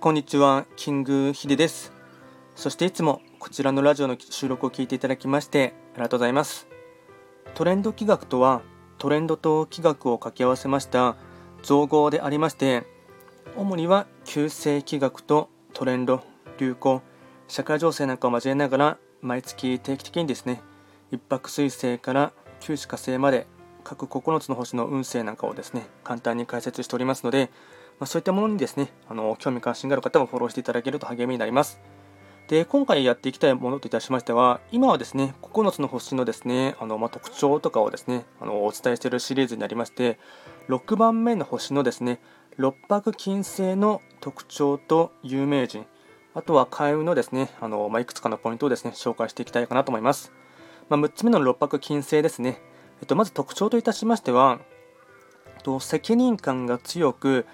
こんにちは、キングヒデです。そしていつもこちらのラジオの収録を聞いていただきましてありがとうございます。トレンド企画とは、トレンドと企画を掛け合わせました造語でありまして、主には旧世企画とトレンド、流行、社会情勢なんかを交えながら毎月定期的にですね、一泊水星から九死火星まで各9つの星の運勢なんかをですね、簡単に解説しておりますので、まあ、そういったものにですね、あの興味関心がある方はフォローしていただけると励みになります。で、今回やっていきたいものといたしましては、今はですね、9つの星のですね、あのまあ、特徴とかをですね、あのお伝えしているシリーズになりまして、6番目の星のですね、六白金星の特徴と有名人、あとは開運のですね、あのまあ、いくつかのポイントをですね、紹介していきたいかなと思います。まあ、6つ目の六白金星ですね。えっと、まず特徴といたしましては、と責任感が強く、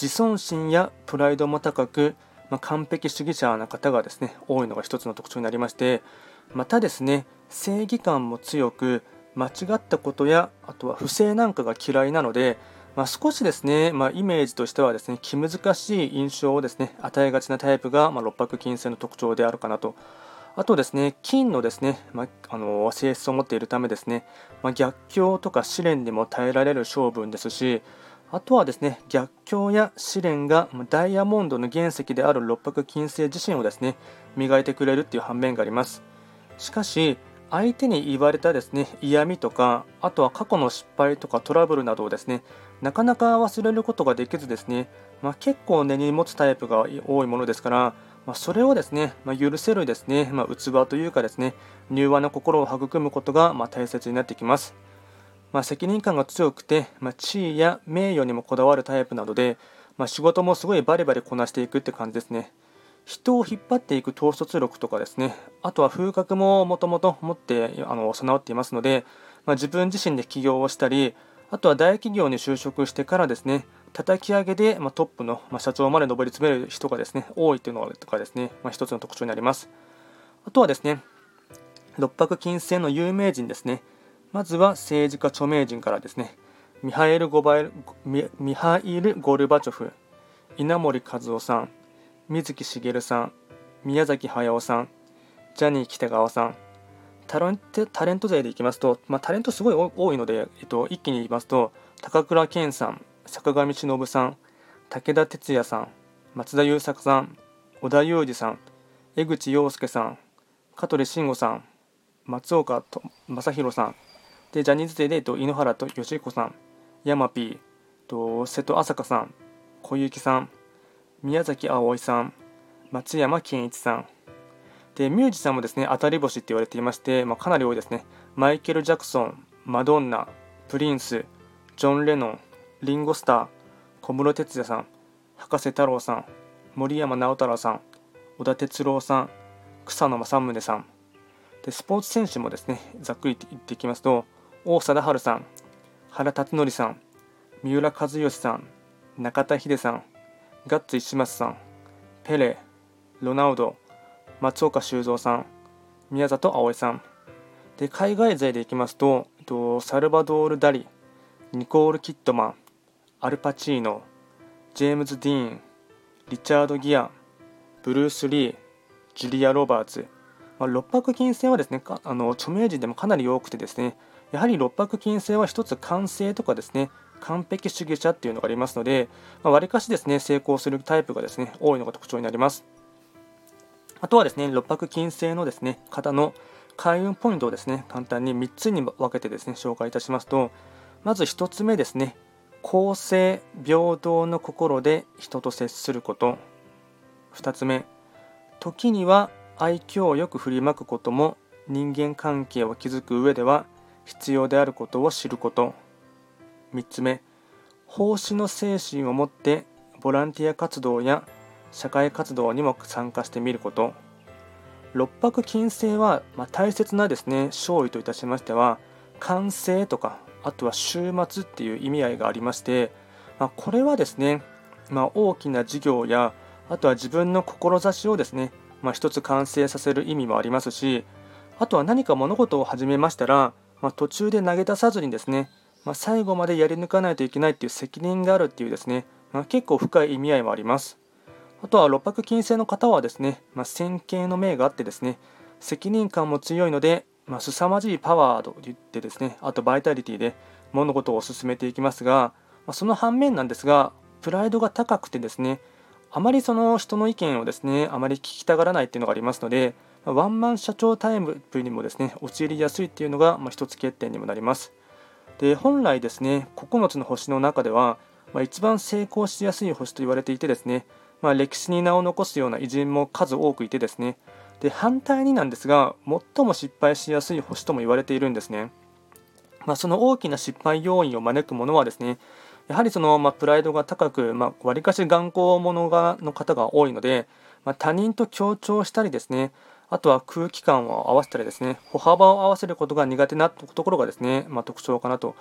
自尊心やプライドも高く、まあ、完璧主義者な方がですね多いのが一つの特徴になりましてまたですね正義感も強く間違ったことやあとは不正なんかが嫌いなので、まあ、少しですね、まあ、イメージとしてはですね気難しい印象をですね与えがちなタイプが、まあ、六白金星の特徴であるかなと。あとですね、金のですね、まあ、の性質を持っているためですね、ま、逆境とか試練にも耐えられる性分ですし、あとはですね、逆境や試練がダイヤモンドの原石である六白金星自身をですね、磨いてくれるっていう反面があります。しかし、相手に言われたですね、嫌味とか、あとは過去の失敗とかトラブルなどをですね、なかなか忘れることができずですね、まあ、結構根に持つタイプが多いものですから、まあ、それをですね、まあ、許せるですね、ま、器というかですね、柔和な心を育むことがま大切になってきます。まあ、責任感が強くて、ま地位や名誉にもこだわるタイプなので、ま仕事もすごいバリバリこなしていくって感じですね。人を引っ張っていく統率力とかですね、あとは風格ももともと持ってあの備わっていますので、ま自分自身で起業をしたり、あとは大企業に就職してからですね、叩き上げで、まトップの、ま社長まで上り詰める人がですね、多いというのがですね、まあ、一つの特徴になります。あとはですね、六白金星の有名人ですね。まずは政治家著名人からですね、ミハエル・ゴバエルミハイル・ゴルバチョフ、稲森和夫さん、水木しげるさん、宮崎駿さん、ジャニー喜多川さん、タレントタレント勢でいきますと、まあ、タレントすごい多いので、えっと、一気に言いますと、高倉健さん、坂上忍さん、武田鉄矢さん、松田優作さん、織田裕二さん、江口洋介さん、香取慎吾さん、松岡正弘さん、でジャニーズ勢で、井ノ原と吉彦さん、山 P、と瀬戸朝香さん、小雪さん、宮崎あおいさん、松山健一さん、でミュージシャンもですね当たり星って言われていまして、まあ、かなり多いですね。マイケル・ジャクソン、マドンナ、プリンス、ジョン・レノン、リンゴスター、小室哲哉さん、博士太郎さん、森山直太朗さん、小田哲郎さん、草野正宗さん。で、スポーツ選手もですね、ざっくり言っていきますと、王貞治さん、原辰徳さん、三浦知良さん、中田秀さん、ガッツ石松さん、ペレ、ロナウド、松岡修造さん、宮里葵さん。で、海外勢でいきますと、サルバドール・ダリ、ニコール・キットマン、アルパチーノ、ジェームズ・ディーン、リチャード・ギア、ブルース・リー、ジュリア・ロバーツ、まあ、六白金星はですねあの著名人でもかなり多くてですねやはり六白金星は一つ完成とかですね完璧主義者っていうのがありますので、わり、かしですね成功するタイプがですね多いのが特徴になります。あとはですね六白金星のですね方の開運ポイントをですね簡単に3つに分けてですね紹介いたしますとまず1つ目ですね公正平等の心で人と接すること2つ目時には愛嬌をよく振りまくことも人間関係を築く上では必要であることを知ること。3つ目奉仕の精神を持ってボランティア活動や社会活動にも参加してみること。六白金星は、まあ、大切なですね勝利といたしましては完成とかあとは週末っていう意味合いがありまして、まあ、これはですね、まあ、大きな事業やあとは自分の志をですね、まあ、一つ完成させる意味もありますしあとは何か物事を始めましたら、まあ、途中で投げ出さずにですね、まあ、最後までやり抜かないといけないっていう責任があるっていうですね、まあ、結構深い意味合いもあります。あとは六白金星の方はですね、まあ、線形の命があってですね、責任感も強いので、まあ、凄まじいパワーと言ってですね、あとバイタリティで物事を進めていきますが、まあ、その反面なんですが、プライドが高くてですね、あまりその人の意見をですね、あまり聞きたがらないっていうのがありますので、ワンマン社長タイプにもですね、陥りやすいっていうのが、まあ、一つ欠点にもなります。で、本来ですね、9つの星の中では、まあ、一番成功しやすい星と言われていてですね、まあ、歴史に名を残すような偉人も数多くいてですね、で反対になんですが、最も失敗しやすい星とも言われているんですね。まあ、その大きな失敗要因を招くものはですね、やはりその、まあ、プライドが高く、まあ、かし頑固者の方が多いので、まあ、他人と協調したりですね、あとは空気感を合わせたりですね、歩幅を合わせることが苦手なところがですね、まあ、特徴かなと。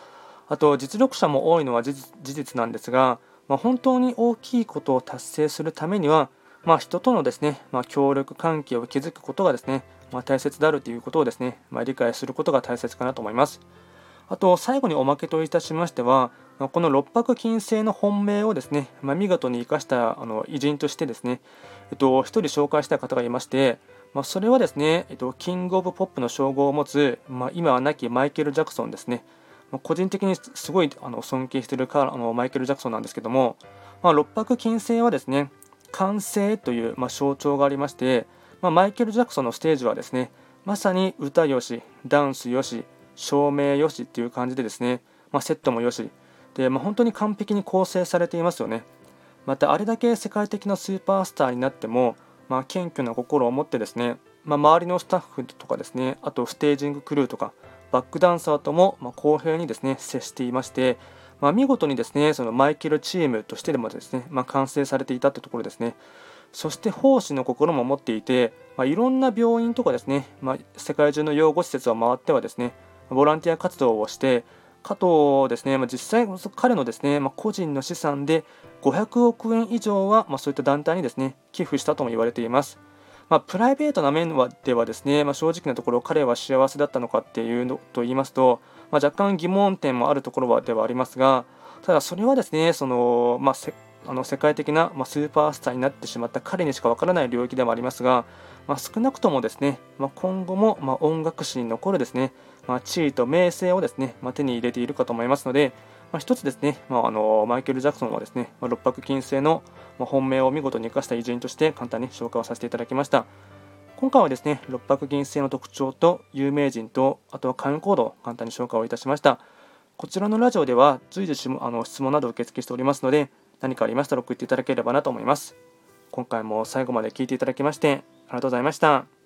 あと、実力者も多いのは事実なんですが、まあ、本当に大きいことを達成するためには、まあ、人とのですね、まあ、協力関係を築くことがですね、まあ、大切であるということをですね、ま、理解することが大切かなと思います。あと、最後におまけといたしましては、まこの六白金星の本命をですね、ま、見事に生かしたあの偉人としてですね、えっと、一人紹介したい方がいまして、まあ、それはですね、えっと、キングオブポップの称号を持つ、まあ、今は亡きマイケル・ジャクソンですね。まあ、個人的にすごいあの尊敬しているあのマイケル・ジャクソンなんですけども、まあ、六白金星はですね、完成という、まあ、象徴がありまして、まあ、マイケル・ジャクソンのステージはですね、まさに歌よし、ダンスよし、照明よしっていう感じでですね、まあ、セットもよし、で、まあ、本当に完璧に構成されていますよね。また、あれだけ世界的なスーパースターになっても、まあ、謙虚な心を持ってですね、まあ、周りのスタッフとかですね、あとステージングクルーとか、バックダンサーとも、ま公平にですね、接していまして、まあ、見事にですね、そのマイケルチームとしてでもですね、ま、完成されていたというところですね。そして奉仕の心も持っていて、ま、いろんな病院とかですね、ま、世界中の養護施設を回ってはですね、ボランティア活動をして、かとですね、まあ、実際、彼のですね、まあ、個人の資産で500億円以上は、まあ、そういった団体にですね、寄付したとも言われています。まあ、プライベートな面はではですね、まあ、正直なところ彼は幸せだったのかっていうのと言いますと、まあ、若干疑問点もあるところはではありますが、ただそれはですね、そのまあ、あの世界的な、まスーパースターになってしまった彼にしかわからない領域でもありますが、まあ少なくともですね、まあ今後も、ま音楽史に残るですね、ま地位と名声をですね、ま手に入れているかと思いますので、まあ、一つですね、まあ、あのマイケル・ジャクソンはですね、まあ、六白金星の本命を見事に生かした偉人として簡単に紹介をさせていただきました。今回はですね、六白銀星の特徴と有名人と、あとは会員コードを簡単に紹介をいたしました。こちらのラジオでは随時あの質問など受付しておりますので、何かありましたら送っていただければなと思います。今回も最後まで聞いていただきまして、ありがとうございました。